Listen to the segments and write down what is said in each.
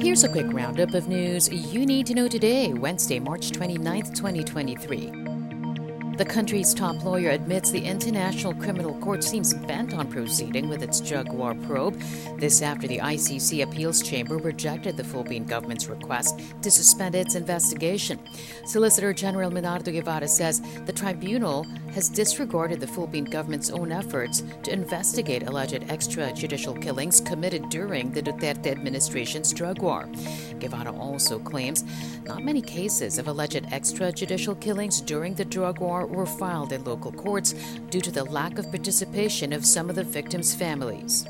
Here's a quick roundup of news you need to know today, Wednesday, March 29th, 2023. The country's top lawyer admits the International Criminal Court seems bent on proceeding with its drug war probe. This after the ICC Appeals Chamber rejected the Philippine government's request to suspend its investigation. Solicitor General Menardo Guevarra says the tribunal has disregarded the Philippine government's own efforts to investigate alleged extrajudicial killings committed during the Duterte administration's drug war. Guevarra also claims not many cases of alleged extrajudicial killings during the drug war were filed in local courts due to the lack of participation of some of the victims' families.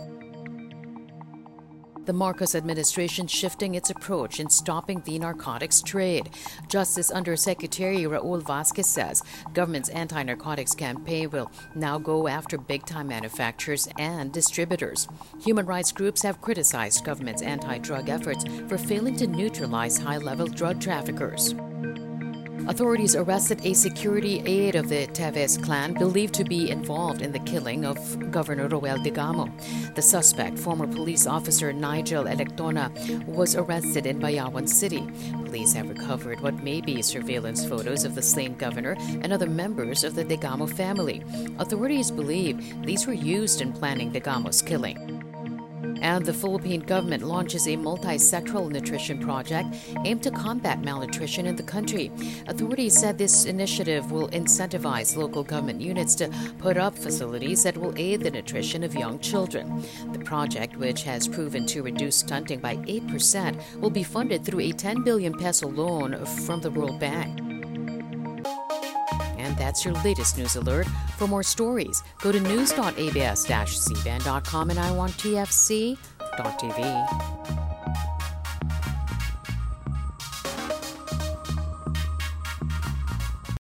The Marcos administration shifting its approach in stopping the narcotics trade. Justice Undersecretary Raul Vasquez says government's anti-narcotics campaign will now go after big-time manufacturers and distributors. Human rights groups have criticized government's anti-drug efforts for failing to neutralize high-level drug traffickers. Authorities arrested a security aide of the Teves clan believed to be involved in the killing of Governor Roel Degamo. The suspect, former police officer Nigel Electona, was arrested in Bayawan City. Police have recovered what may be surveillance photos of the slain governor and other members of the Degamo family. Authorities believe these were used in planning Degamo's killing. And the Philippine government launches a multi-sectoral nutrition project aimed to combat malnutrition in the country. Authorities said this initiative will incentivize local government units to put up facilities that will aid the nutrition of young children. The project, which has proven to reduce stunting by 8%, will be funded through a 10 billion peso loan from the World Bank. That's your latest news alert. For more stories, go to news.abs-cbn.com and iwanttfc.tv.